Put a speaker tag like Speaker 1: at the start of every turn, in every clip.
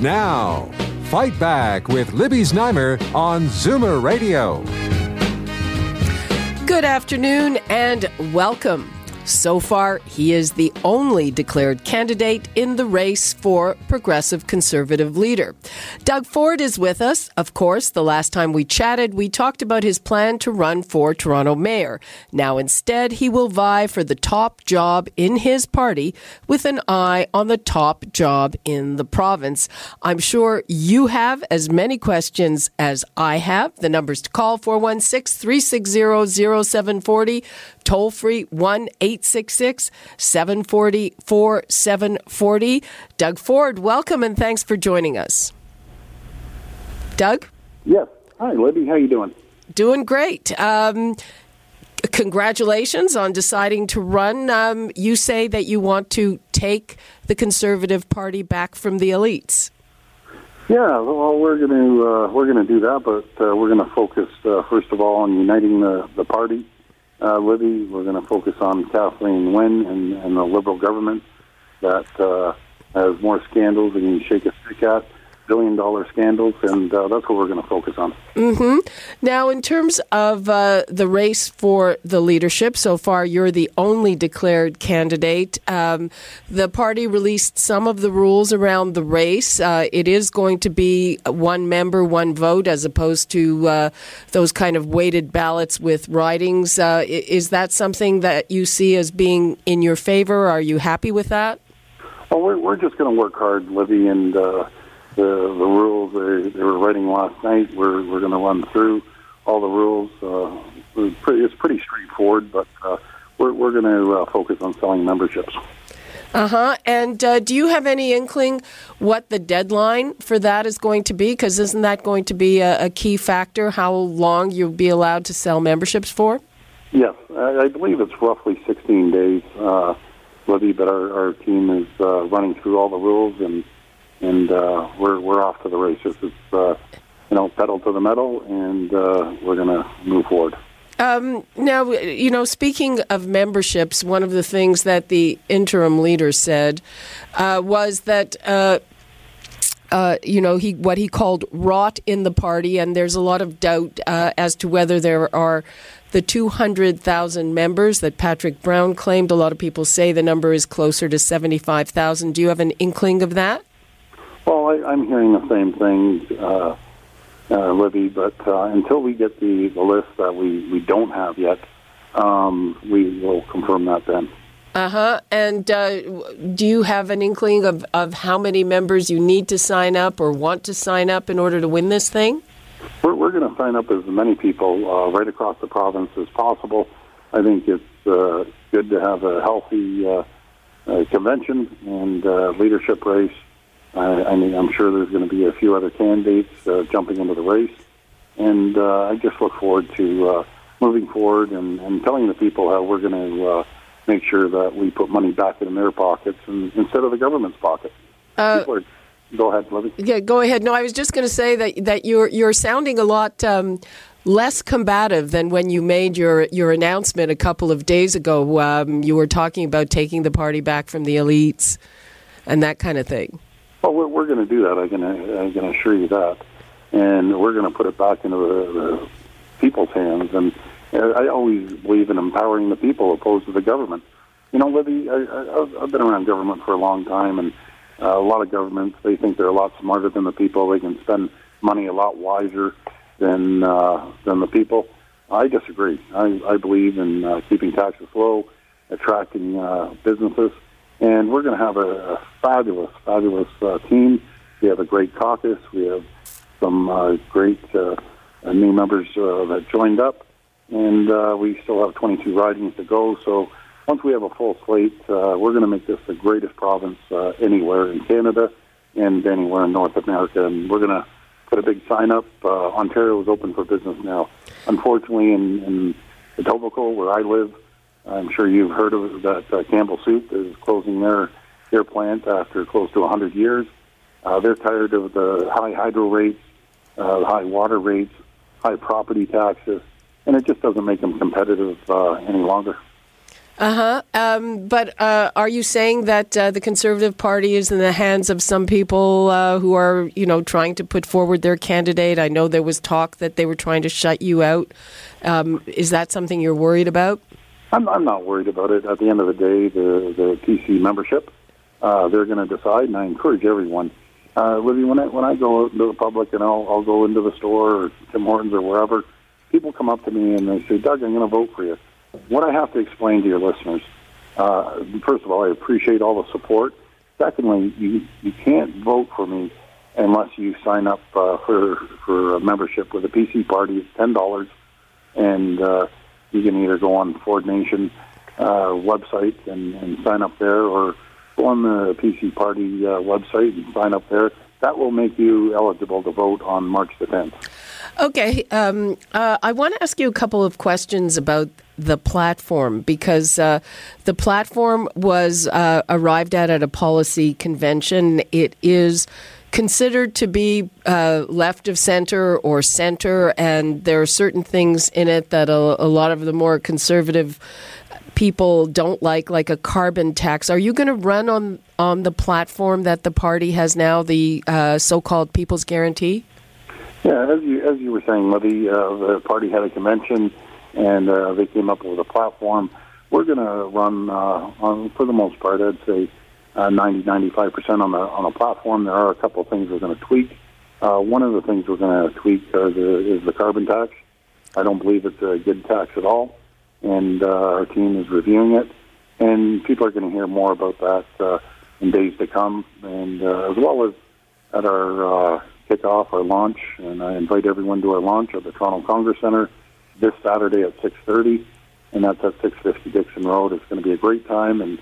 Speaker 1: Now, Fight Back with Libby Znaimer on Zoomer Radio.
Speaker 2: Good afternoon and welcome. So far, he is the only declared candidate in the race for Progressive Conservative leader. Doug Ford is with us. Of course, the last time we chatted, we talked about his plan to run for Toronto mayor. Now, instead, he will vie for the top job in his party with an eye on the top job in the province. I'm sure you have as many questions as I have. The numbers to call 416 360 0740 toll free 1 866 740 4740. Doug Ford, welcome and thanks for joining us. Doug?
Speaker 3: Yes. Hi, Libby. How you doing?
Speaker 2: Doing great. Um, congratulations on deciding to run. Um, you say that you want to take the Conservative Party back from the elites.
Speaker 3: Yeah, well, we're going to uh, we're going to do that, but uh, we're going to focus uh, first of all on uniting the the party uh, Libby. We're going to focus on Kathleen Wynne and, and the Liberal government that uh, has more scandals than you can shake a stick at billion dollar scandals, and uh, that's what we're going to focus on.
Speaker 2: Mm-hmm. Now, in terms of uh, the race for the leadership, so far you're the only declared candidate. Um, the party released some of the rules around the race. Uh, it is going to be one member, one vote, as opposed to uh, those kind of weighted ballots with ridings. Uh, is that something that you see as being in your favor? Are you happy with that?
Speaker 3: Well, we're, we're just going to work hard, Libby, and uh, the the rules they, they were writing last night. We're we're going to run through all the rules. Uh, it's, pretty, it's pretty straightforward, but uh, we're we're going to uh, focus on selling memberships.
Speaker 2: Uh huh. And uh, do you have any inkling what the deadline for that is going to be? Because isn't that going to be a, a, key factor? How long you'll be allowed to sell memberships for?
Speaker 3: Yes, I, I believe it's roughly 16 days, uh, Libby. But our, our team is uh, running through all the rules and and uh, we're we're off to the races. It's uh, you know pedal to the metal, and uh, we're going to move forward.
Speaker 2: Um, now, you know, speaking of memberships, one of the things that the interim leader said uh, was that. Uh, uh, you know, he what he called rot in the party, and there's a lot of doubt uh, as to whether there are the 200,000 members that Patrick Brown claimed. A lot of people say the number is closer to 75,000. Do you have an inkling of that?
Speaker 3: Well, I, I'm hearing the same thing, uh, uh, Libby. But uh, until we get the, the list that we, we don't have yet, um, we will confirm that then.
Speaker 2: Uh huh. And uh, do you have an inkling of, of how many members you need to sign up or want to sign up in order to win this thing?
Speaker 3: We're, we're going to sign up as many people uh, right across the province as possible. I think it's uh, good to have a healthy uh, uh, convention and uh, leadership race I, I mean, I'm sure there's going to be a few other candidates uh, jumping into the race, and uh, I just look forward to uh, moving forward and, and telling the people how we're going to uh, make sure that we put money back in their pockets and, instead of the government's pocket.
Speaker 2: Uh,
Speaker 3: are, go ahead, Libby.
Speaker 2: Yeah, go ahead. No, I was just going to say that that you're you're sounding a lot. Um, less combative than when you made your, your announcement a couple of days ago. Um, you were talking about taking the party back from the elites and that kind of thing.
Speaker 3: Well, we're, we're going to do that. I can I can assure you that, and we're going to put it back into the, the people's hands. And I always believe in empowering the people opposed to the government. You know, Libby, I, I've been around government for a long time, and uh, a lot of governments they think they're a lot smarter than the people. They can spend money a lot wiser than uh, than the people. I disagree. I, I believe in uh, keeping taxes low, attracting uh, businesses and we're going to have a, fabulous, fabulous uh, team. We have a great caucus. We have some uh, great uh, uh new members uh, that joined up, and uh, we still have 22 ridings to go. So once we have a full slate, uh, we're going to make this the greatest province uh, anywhere in Canada, and anywhere in North America. And we're going to put a big sign up. Uh, Ontario is open for business now. Unfortunately, in, in Etobicoke, where I live, I'm sure you've heard of that uh, Campbell Soup is closing their their plant after close to 100 years. Uh, they're tired of the high hydro rates, uh, high water rates, high property taxes, and it just doesn't make them competitive uh, any longer.
Speaker 2: Uh huh. Um, but uh, are you saying that uh, the Conservative Party is in the hands of some people uh, who are, you know, trying to put forward their candidate? I know there was talk that they were trying to shut you out. Um, is that something you're worried about?
Speaker 3: I'm, I'm not worried about it. At the end of the day, the the PC membership, uh, they're going to decide, and I encourage everyone. Uh, Libby, when I when I go out into the public and I'll I'll go into the store or Tim Hortons or wherever, people come up to me and they say, "Doug, I'm going to vote for you." What I have to explain to your listeners, uh, first of all, I appreciate all the support. Secondly, you you can't vote for me unless you sign up uh, for for a membership with the PC Party. It's ten dollars, and uh, you can either go on Ford Nation uh, website and, and sign up there, or go on the PC Party uh, website and sign up there. That will make you eligible to vote on March the 10th.
Speaker 2: Okay. Um, uh, I want to ask you a couple of questions about the platform because uh, the platform was uh, arrived at at a policy convention. It is considered to be uh, left of center or center, and there are certain things in it that a, a lot of the more conservative people don't like, like a carbon tax. Are you going to run on on the platform that the party has now, the uh, so-called People's Guarantee?
Speaker 3: Yeah, as you as you were saying, Libby, uh, the party had a convention, and uh, they came up with a platform. We're going to run uh, on, for the most part, I'd say, uh, 90, 95 percent on the on a platform. There are a couple of things we're going to tweak. Uh, one of the things we're going to tweak uh, the, is the carbon tax. I don't believe it's a good tax at all and uh, our team is reviewing it. And people are going to hear more about that uh, in days to come, and uh, as well as at our uh, kickoff, our launch. And I invite everyone to our launch at the Toronto Congress Centre this Saturday at 6:30, and that's at 650 Dixon Road. It's going to be a great time, and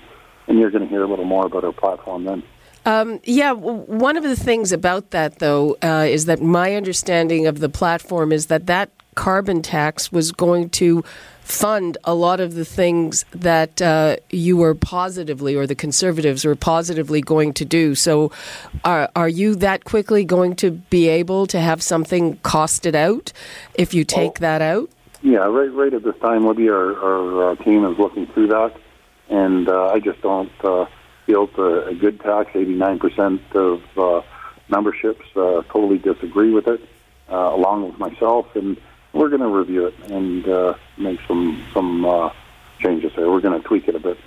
Speaker 3: and you're going to hear a little more about our platform then.
Speaker 2: Um, yeah, one of the things about that, though, uh, is that my understanding of the platform is that that carbon tax was going to fund a lot of the things that uh, you were positively, or the conservatives were positively going to do. So, are, are you that quickly going to be able to have something costed out if you take well, that out?
Speaker 3: Yeah, right, right at this time, Libby, our, our uh, team is looking through that, and uh, I just don't uh, feel it's a, a good tax. 89% of uh, memberships uh, totally disagree with it, along with myself, and we're going to review it and uh, make some some uh, changes there. We're going to tweak it a bit.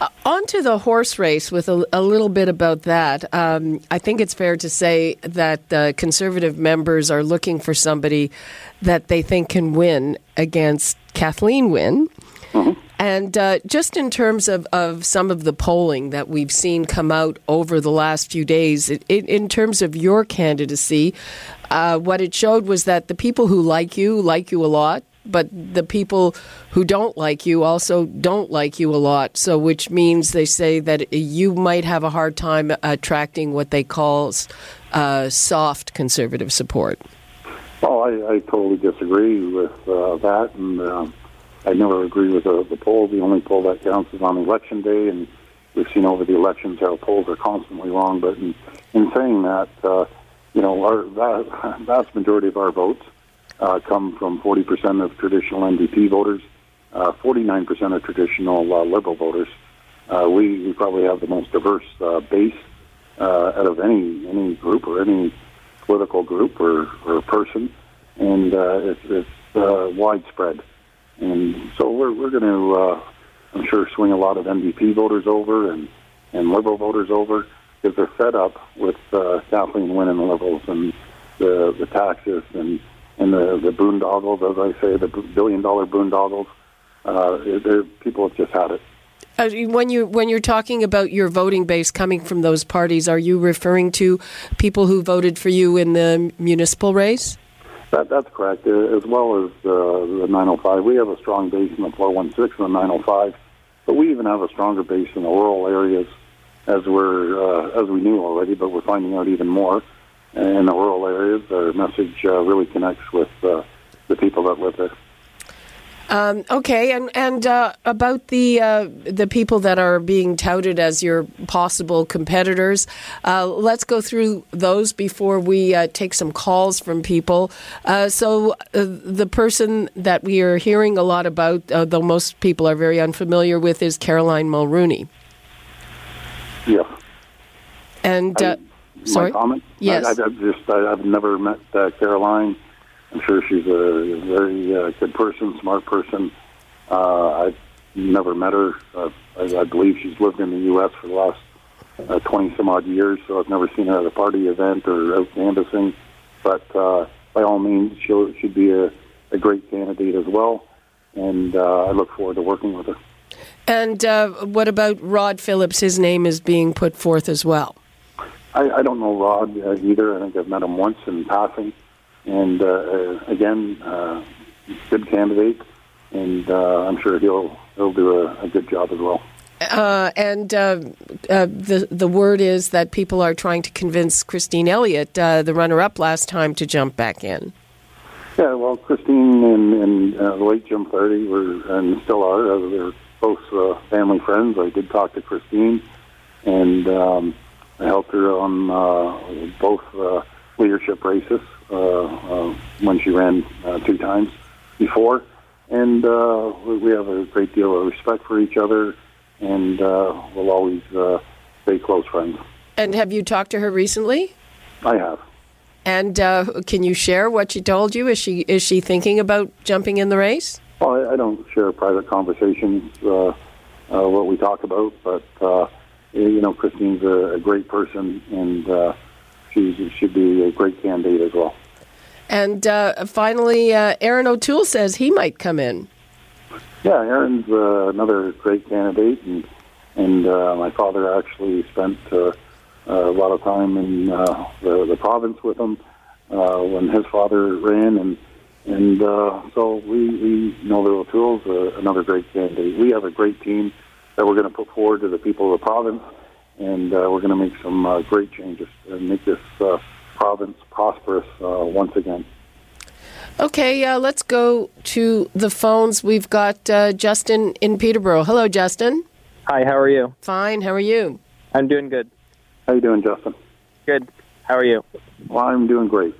Speaker 2: Uh, on to the horse race with a, a little bit about that. Um, I think it's fair to say that the conservative members are looking for somebody that they think can win against Kathleen Wynne. And uh, just in terms of, of some of the polling that we've seen come out over the last few days, it, it, in terms of your candidacy, uh, what it showed was that the people who like you like you a lot, but the people who don't like you also don't like you a lot. So, which means they say that you might have a hard time attracting what they call uh, soft conservative support.
Speaker 3: Well, I, I totally disagree with uh, that, and uh, I never agree with the, the poll. The only poll that counts is on election day, and we've seen over the elections how polls are constantly wrong. But in, in saying that, uh, you know, our vast, vast majority of our votes uh, come from 40% of traditional NDP voters, uh, 49% of traditional uh, Liberal voters. Uh, we, we probably have the most diverse uh, base uh, out of any any group or any political group or, or person, and uh, it's, it's uh, widespread. And so we're we're going to, uh, I'm sure, swing a lot of NDP voters over and and Liberal voters over because they're fed up with uh, Kathleen Wynne and the Liberals and the the taxes and and the the boondoggles, as I say, the billion dollar boondoggles. Uh, they're, people have just had it.
Speaker 2: Uh, when you when you're talking about your voting base coming from those parties, are you referring to people who voted for you in the municipal race?
Speaker 3: That, that's correct, uh, as well as uh, the 905. We have a strong base in the 416 and the 905, but we even have a stronger base in the rural areas as we're uh, as we knew already, but we're finding out even more in the rural areas. Our message uh, really connects with uh, the people that live there.
Speaker 2: Um, okay, and and uh, about the uh, the people that are being touted as your possible competitors, uh, let's go through those before we uh, take some calls from people. Uh, so uh, the person that we are hearing a lot about, though most people are very unfamiliar with, is Caroline Mulrooney.
Speaker 3: Yes.
Speaker 2: And
Speaker 3: I,
Speaker 2: sorry.
Speaker 3: Comment.
Speaker 2: Yes.
Speaker 3: I, have just I, have never met Caroline. I'm sure she's a very uh, good person, smart person. Uh, I've never met her. Uh, I, I believe she's lived in the U.S. for the last uh, 20 some odd years, so I've never seen her at a party event or out canvassing. But uh, by all means, she'll, she'd be a, a great candidate as well, and uh, I look forward to working with her.
Speaker 2: And uh, what about Rod Phillips? His name is being put forth as well.
Speaker 3: I, I don't know Rod uh, either. I think I've met him once in passing. And uh, uh, again, uh, good candidate, and uh, I'm sure he'll he'll do a, a good job as well.
Speaker 2: Uh, and uh, uh, the the word is that people are trying to convince Christine Elliott, uh, the runner-up last time, to jump back in.
Speaker 3: Yeah, well, Christine and, and uh, the late Jim Flaherty were and still are. Uh, they're both uh, family friends. I did talk to Christine, and um, I helped her on uh, both uh, leadership races. Uh, uh, when she ran uh, two times before. And we have a great deal of respect for each other, and we'll always stay close friends.
Speaker 2: And have you talked to her recently?
Speaker 3: I have.
Speaker 2: And uh, can you share what she told you? Is she is she thinking about jumping in the race?
Speaker 3: Well, I, I don't share private conversations uh, uh, what we talk about, but you know, Christine's a, a great person, and she should be a great candidate as well.
Speaker 2: And uh, finally, uh, Erin O'Toole says he might come in.
Speaker 3: Yeah, Erin's uh, another great candidate, and and uh, my father actually spent uh, a lot of time in uh, the, the province with him when his father ran, and and so we we know the O'Toole's another great candidate. We have a great team that we're going to put forward to the people of the province and uh, we're going to make some uh, great changes and make this uh, province prosperous uh, once again.
Speaker 2: Okay, uh, let's go to the phones. We've got uh, Justin in Peterborough. Hello, Justin.
Speaker 4: Hi, how are you?
Speaker 2: Fine. How are you?
Speaker 4: I'm doing good.
Speaker 3: How you doing, Justin?
Speaker 4: Good. How are you?
Speaker 3: Well, I'm doing great.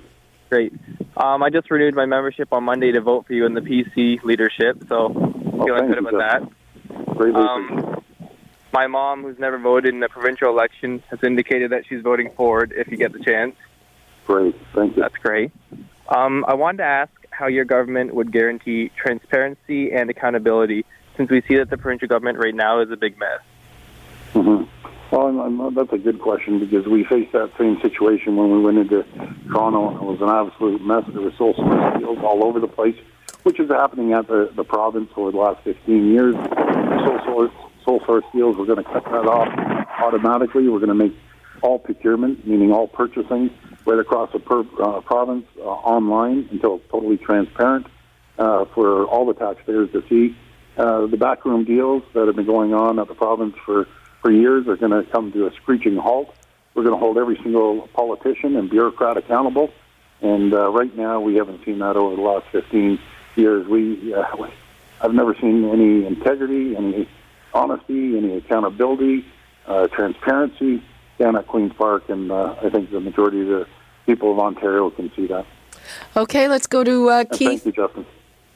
Speaker 4: Great. Um, I just renewed my membership on Monday to vote for you in the PC leadership, so
Speaker 3: well,
Speaker 4: feeling good about
Speaker 3: Justin.
Speaker 4: that.
Speaker 3: Great.
Speaker 4: Um, my mom, who's never voted in the provincial election, has indicated that she's voting for it if you get the chance.
Speaker 3: Great. Thank you.
Speaker 4: That's great. Um, I wanted to ask how your government would guarantee transparency and accountability since we see that the provincial government right now is a big mess.
Speaker 3: Mm-hmm. Well, I'm, I'm, that's a good question because we faced that same situation when we went into Toronto. And it was an absolute mess. There were source deals all over the place, which is happening at the, the province over the last 15 years. Sole source deals. We're going to cut that off automatically. We're going to make all procurement, meaning all purchasing, right across the per, uh, province uh, online until it's totally transparent uh, for all the taxpayers to see. Uh, the backroom deals that have been going on at the province for, for years are going to come to a screeching halt. We're going to hold every single politician and bureaucrat accountable. And uh, right now, we haven't seen that over the last 15 years. We, uh, I've never seen any integrity, any honesty, any accountability, transparency down at Queen's Park, and uh, I think the majority of the people of Ontario can see that.
Speaker 2: Okay, let's go to uh, Keith.
Speaker 3: Thank you, Justin.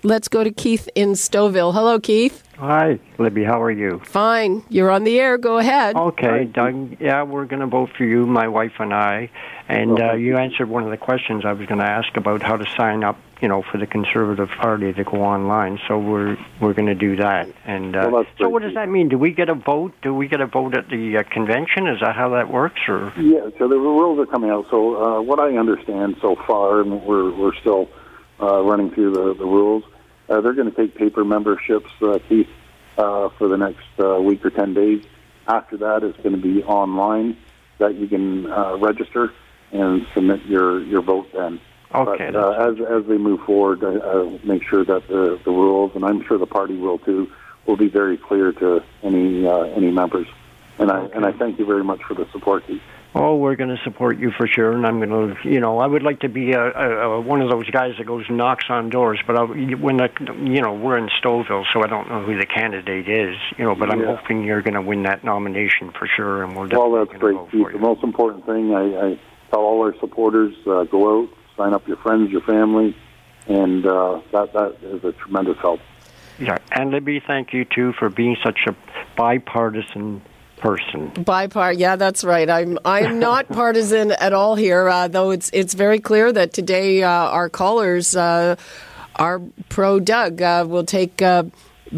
Speaker 2: Let's go to Keith in Stouffville. Hello, Keith.
Speaker 5: Hi, Libby. How are you?
Speaker 2: Fine. You're on the air. Go ahead.
Speaker 5: Okay, Doug. Yeah, we're going to vote for you, my wife and I. And uh, you answered one of the questions I was going to ask about how to sign up, you know, for the Conservative Party to go online. So we're we're going to do that. And uh,
Speaker 3: well,
Speaker 5: so, what does that mean? Do we get a vote? Do we get a vote at the uh, convention? Is that how that works, or?
Speaker 3: Yeah. So the rules are coming out. So uh, what I understand so far, and we're we're still uh, running through the the rules. Uh, they're going to take paper memberships, uh, Keith, uh, for the next uh, week or ten days. After that, it's going to be online that you can uh, register and submit your your vote then.
Speaker 5: Okay.
Speaker 3: But, uh, as as they move forward, uh, uh, make sure that the the rules, and I'm sure the party will too, will be very clear to any uh, any members And I and I thank you very much for the support.
Speaker 5: Oh, we're going to support you for sure, and I'm going to, you know, I would like to be a, a, a one of those guys that goes and knocks on doors. But I, when the, you know, we're in Stouffville, so I don't know who the candidate is, you know. But I'm hoping you're going to win that nomination for sure, and we'll
Speaker 3: Well, that's great, The most important thing, I, I tell all our supporters, uh, go out, sign up your friends, your family, and uh, that that is a tremendous help.
Speaker 5: Yeah, and Libby, thank you too for being such a bipartisan person.
Speaker 2: Bipart, yeah, that's right. I'm I'm not partisan at all here, uh, though it's it's very clear that today uh, our callers uh, are pro Doug. Uh, we'll take.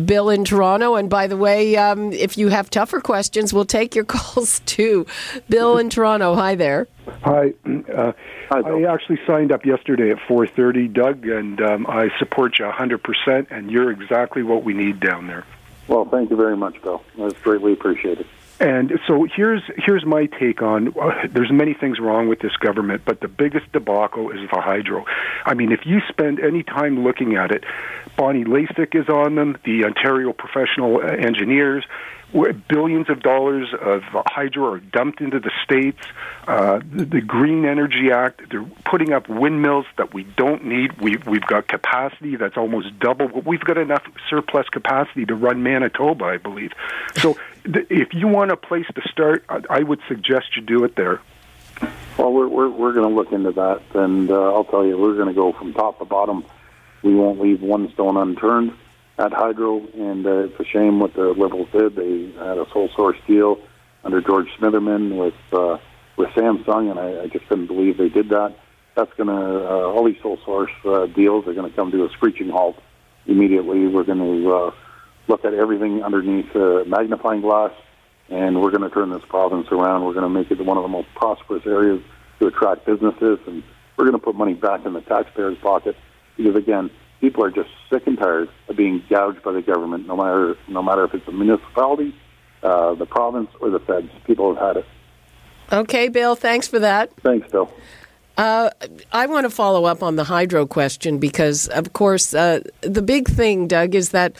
Speaker 2: Bill in Toronto, and by the way, um, if you have tougher questions, we'll take your calls too. Bill in Toronto, hi there.
Speaker 6: Hi. Uh,
Speaker 3: Hi,
Speaker 6: I actually signed up yesterday at 4:30, Doug, and um, I support you 100%. And you're exactly what we need down there.
Speaker 3: Well, thank you very much, Bill. That's greatly appreciated.
Speaker 6: And so here's here's my take on. Uh, there's many things wrong with this government, but the biggest debacle is the hydro. I mean, if you spend any time looking at it, Bonnie Lysyk is on them. The Ontario Professional uh, Engineers. Billions of dollars of hydro are dumped into the states. Uh, the, the Green Energy Act. They're putting up windmills that we don't need. We, we've got capacity that's almost double. We've got enough surplus capacity to run Manitoba, I believe. So, th- if you want a place to start, I, I would suggest you do it there.
Speaker 3: Well, we're we're, we're going to look into that, and uh, I'll tell you, we're going to go from top to bottom. We won't leave one stone unturned at Hydro, and uh, it's a shame what the Liberals did. They had a sole source deal under George Smitherman with uh, with Samsung, and I, I just couldn't believe they did that. That's going to uh, all these sole source uh, deals are going to come to a screeching halt immediately. We're going to uh, look at everything underneath uh, magnifying glass and we're going to turn this province around. We're going to make it one of the most prosperous areas to attract businesses, and we're going to put money back in the taxpayers' pocket because, again, people are just sick and tired of being gouged by the government, no matter no matter if it's a municipality, uh, the province, or the feds. People have had it.
Speaker 2: Okay, Bill, thanks for that.
Speaker 3: Thanks, Bill.
Speaker 2: Uh, I want to follow up on the hydro question because, of course, uh, the big thing, Doug, is that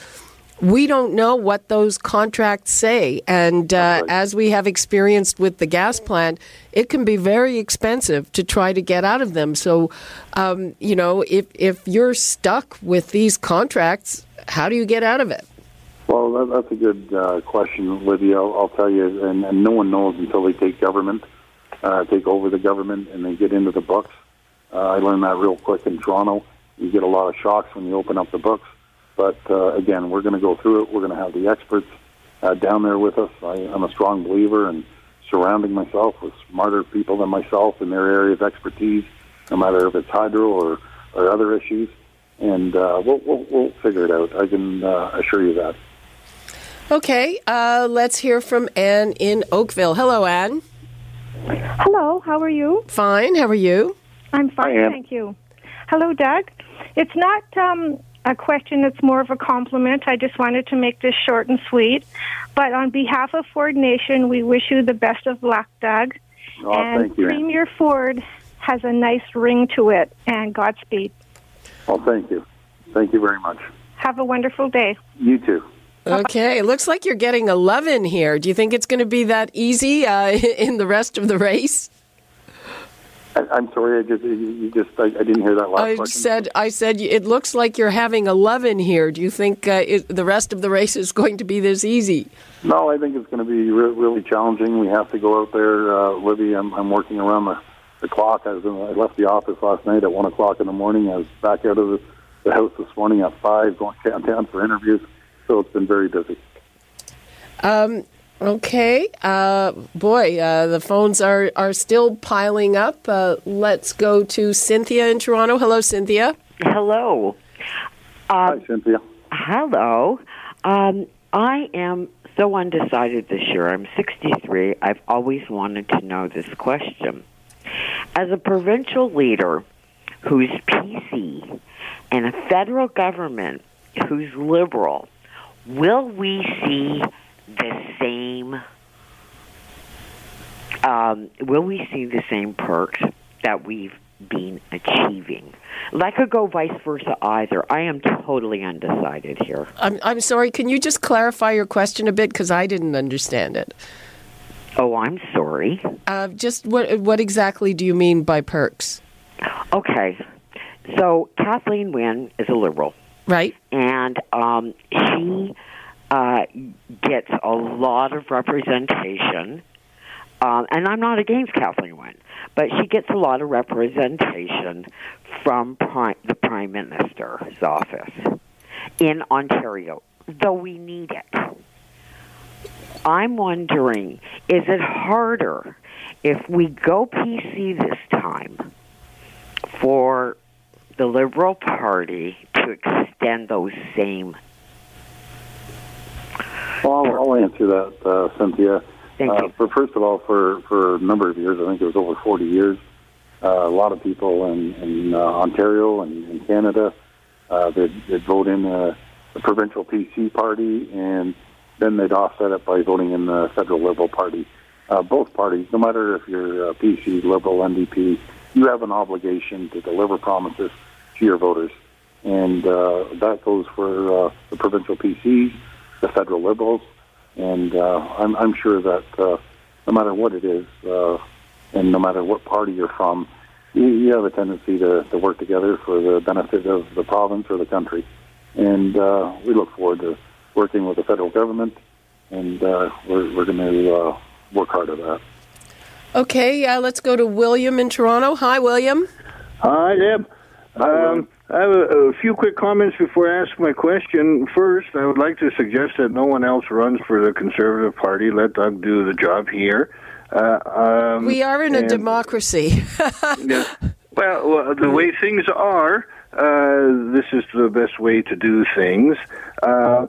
Speaker 2: we don't know what those contracts say. And uh,
Speaker 3: right.
Speaker 2: as we have experienced with the gas plant, it can be very expensive to try to get out of them. So, um, you know, if, if you're stuck with these contracts, how do you get out of it?
Speaker 3: Well, that, that's a good uh, question, Lydia. I'll, I'll tell you, and, and no one knows until they take government, uh, take over the government, and they get into the books. Uh, I learned that real quick in Toronto. You get a lot of shocks when you open up the books. But uh, again, we're going to go through it. We're going to have the experts uh, down there with us. I, I'm a strong believer in surrounding myself with smarter people than myself in their area of expertise, no matter if it's hydro or, or other issues. And uh, we'll, we'll, we'll figure it out. I can uh, assure you that.
Speaker 2: Okay, uh, let's hear from Anne in Oakville. Hello, Anne.
Speaker 7: Hello, how are you?
Speaker 2: Fine. How are you?
Speaker 7: I'm fine,
Speaker 3: Hi,
Speaker 7: thank you. Hello, Doug. It's not um, a question, that's more of a compliment. I just wanted to make this short and sweet. But on behalf of Ford Nation, we wish you the best of luck, Doug.
Speaker 3: Oh,
Speaker 7: and
Speaker 3: thank you. Ann.
Speaker 7: Premier Ford has a nice ring to it, and Godspeed.
Speaker 3: Oh, thank you. Thank you very much.
Speaker 7: Have a wonderful day.
Speaker 3: You too.
Speaker 2: Okay, it looks like you're getting 11 here. Do you think it's going to be that easy uh, in the rest of the race?
Speaker 3: I, I'm sorry. I just you- just I, I didn't hear that last
Speaker 2: I
Speaker 3: question.
Speaker 2: said, I said, it looks like you're having 11 here. Do you think uh, it, the rest of the race is going to be this easy?
Speaker 3: No, I think it's going to be re- really challenging. We have to go out there, uh, Libby. I'm, I'm working around the, the clock. I, was in, I left the office last night at one o'clock in the morning. I was back out of the, the house this morning at five, going downtown for interviews. So it's been very busy.
Speaker 2: Okay, uh, boy, uh, the phones are, are still piling up. Uh, let's go to Cynthia in Toronto. Hello, Cynthia.
Speaker 8: Hello.
Speaker 3: Hi, Cynthia.
Speaker 8: Hello. Um, I am so undecided this year. I'm 63. I've always wanted to know this question. As a provincial leader who's PC and a federal government who's liberal, will we see the same? Um, will we see the same perks that we've been achieving? That could go vice versa either. I am totally undecided here.
Speaker 2: I'm, I'm sorry, can you just clarify your question a bit? Because I didn't understand it.
Speaker 8: Oh, I'm sorry.
Speaker 2: Uh, just what what exactly do you mean by perks?
Speaker 8: Okay, so Kathleen Wynne is a liberal,
Speaker 2: Right.
Speaker 8: and um, she uh, gets a lot of representation. Um, and I'm not against Kathleen Wynne, but she gets a lot of representation from the Prime Minister's office in Ontario, though we need it. I'm wondering is it harder if we go PC this time for the Liberal Party to extend those same?
Speaker 3: Well, I'll, I'll answer that, uh, Cynthia.
Speaker 8: Thank
Speaker 3: uh,
Speaker 8: you.
Speaker 3: For first of all, for for a number of years, I think it was over 40 years. Uh, a lot of people in, in uh, Ontario and in Canada uh, they'd, they'd vote in uh, the provincial PC party, and then they'd offset it by voting in the federal Liberal Party. Uh, both parties, no matter if you're uh, PC, Liberal, NDP, you have an obligation to deliver promises to your voters, and uh, that goes for uh, the provincial PCs, the federal Liberals, and uh, I'm, I'm sure that uh, no matter what it is, uh, and no matter what party you're from, you, you have a tendency to, to work together for the benefit of the province or the country. And uh, we look forward to working with the federal government, and uh, we're, we're going to uh, work hard at that.
Speaker 2: Okay. Uh, let's go to William in Toronto. Hi, William.
Speaker 9: Hi, Deb. Um, I have a, a few quick comments before I ask my question. First, I would like to suggest that no one else runs for the Conservative Party. Let Doug do the job here. Uh, um,
Speaker 2: We are in a democracy.
Speaker 9: Yeah. Well, well, the way things are, uh, this is the best way to do things. Uh,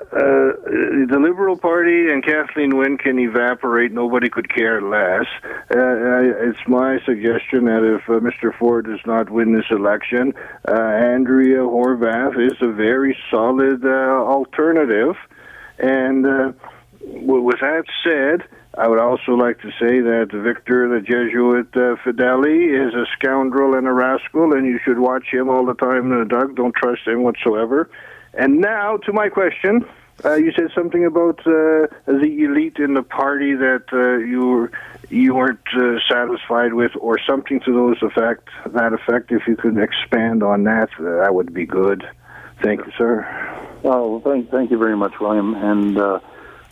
Speaker 9: uh, the Liberal Party and Kathleen Wynne can evaporate. Nobody could care less. Uh, it's my suggestion that if uh, Mr. Ford does not win this election, uh, Andrea Horwath is a very solid uh, alternative. And uh, with that said, I would also like to say that Victor, the Jesuit uh, Fedeli, is a scoundrel and a rascal, and you should watch him all the time, Doug. Don't trust him whatsoever. And now to my question. Uh, you said something about uh, the elite in the party that uh, you you weren't uh, satisfied with, or something to those effect. That effect. If you could expand on that, uh, that would be good. Thank you, sir.
Speaker 3: Well, thank, thank you very much, William. And uh,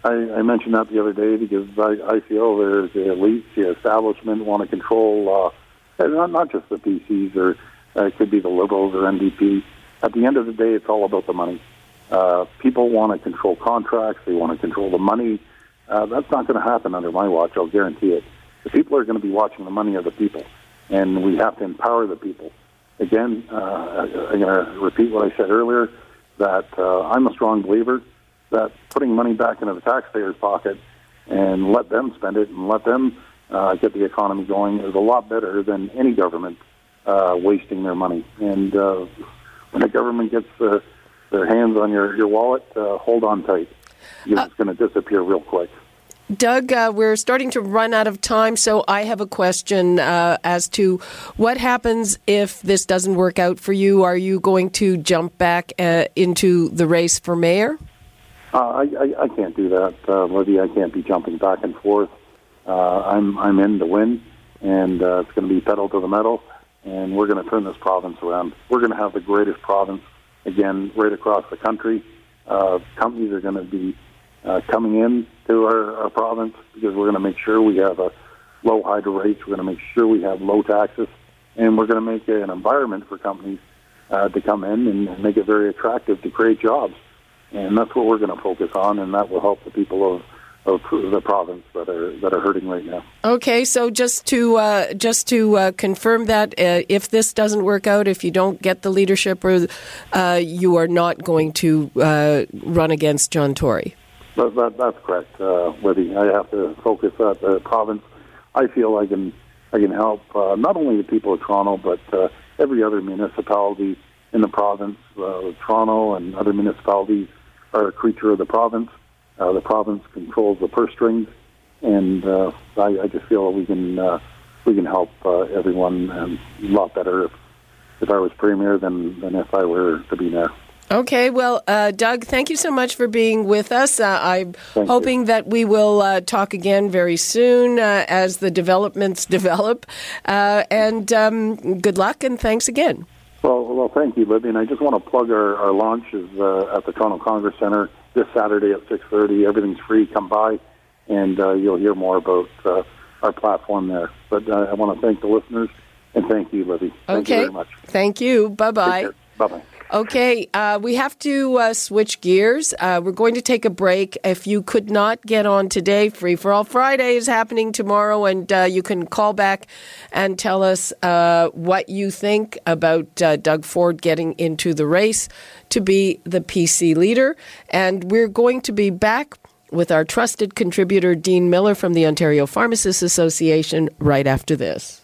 Speaker 3: I, I mentioned that the other day because I, I feel there's the elite, the establishment want to control not, not just the PCs or it could be the Liberals or NDP. At the end of the day, it's all about the money. Uh, people want to control contracts. They want to control the money. Uh, that's not going to happen under my watch. I'll guarantee it. The people are going to be watching the money of the people, and we have to empower the people. Again, uh, I'm going to repeat what I said earlier that uh, I'm a strong believer that putting money back into the taxpayer's pocket and let them spend it and let them uh, get the economy going is a lot better than any government uh, wasting their money. And uh, when the government gets uh, their hands on your, your wallet, uh, hold on tight because it's going to disappear real quick.
Speaker 2: Doug, uh, we're starting to run out of time, so I have a question uh, as to what happens if this doesn't work out for you. Are you going to jump back uh, into the race for mayor?
Speaker 3: Uh, I, I, I can't do that, uh, Libby. I can't be jumping back and forth. Uh, I'm I'm in to win, and uh, it's going to be pedal to the metal, and we're going to turn this province around. We're going to have the greatest province again right across the country. Uh, companies are going to be uh, coming in to our, our province because we're going to make sure we have a low hydro rates. We're going to make sure we have low taxes, and we're going to make an environment for companies uh, to come in and make it very attractive to create jobs and that's what we're going to focus on, and that will help the people of, of the province that are that are hurting right now.
Speaker 2: Okay, so just to uh, just to uh, confirm that, uh, if this doesn't work out, if you don't get the leadership, or uh, you are not going to uh, run against John Tory.
Speaker 3: That, that, that's correct, uh, Libby. I have to focus at the province. I feel I can I can help uh, not only the people of Toronto, but uh, every other municipality in the province. Uh, Toronto and other municipalities are a creature of the province. Uh, the province controls the purse strings, and uh, I, I just feel we can uh, we can help uh, everyone um, a lot better if, if I was premier than than if I were to be mayor.
Speaker 2: Okay, well, uh, Doug, thank you so much for being with us. Uh, I'm thank hoping you. that we will uh, talk again very soon uh, as the developments develop. Uh, and um, good luck and thanks again.
Speaker 3: Well, well, thank you, Libby. And I just want to plug our, our launches uh, at the Toronto Congress Center this Saturday at 6:30. Everything's free. Come by, and uh, you'll hear more about uh, our platform there. But uh, I want to thank the listeners and thank you, Libby. Thank
Speaker 2: okay.
Speaker 3: you very much.
Speaker 2: Thank you. Bye bye.
Speaker 3: Bye bye.
Speaker 2: Okay, uh, we have to uh, switch gears. Uh, we're going to take a break. If you could not get on today, Free for All Friday is happening tomorrow, and uh, you can call back and tell us uh, what you think about uh, Doug Ford getting into the race to be the PC leader. And we're going to be back with our trusted contributor, Dean Miller from the Ontario Pharmacists Association, right after this.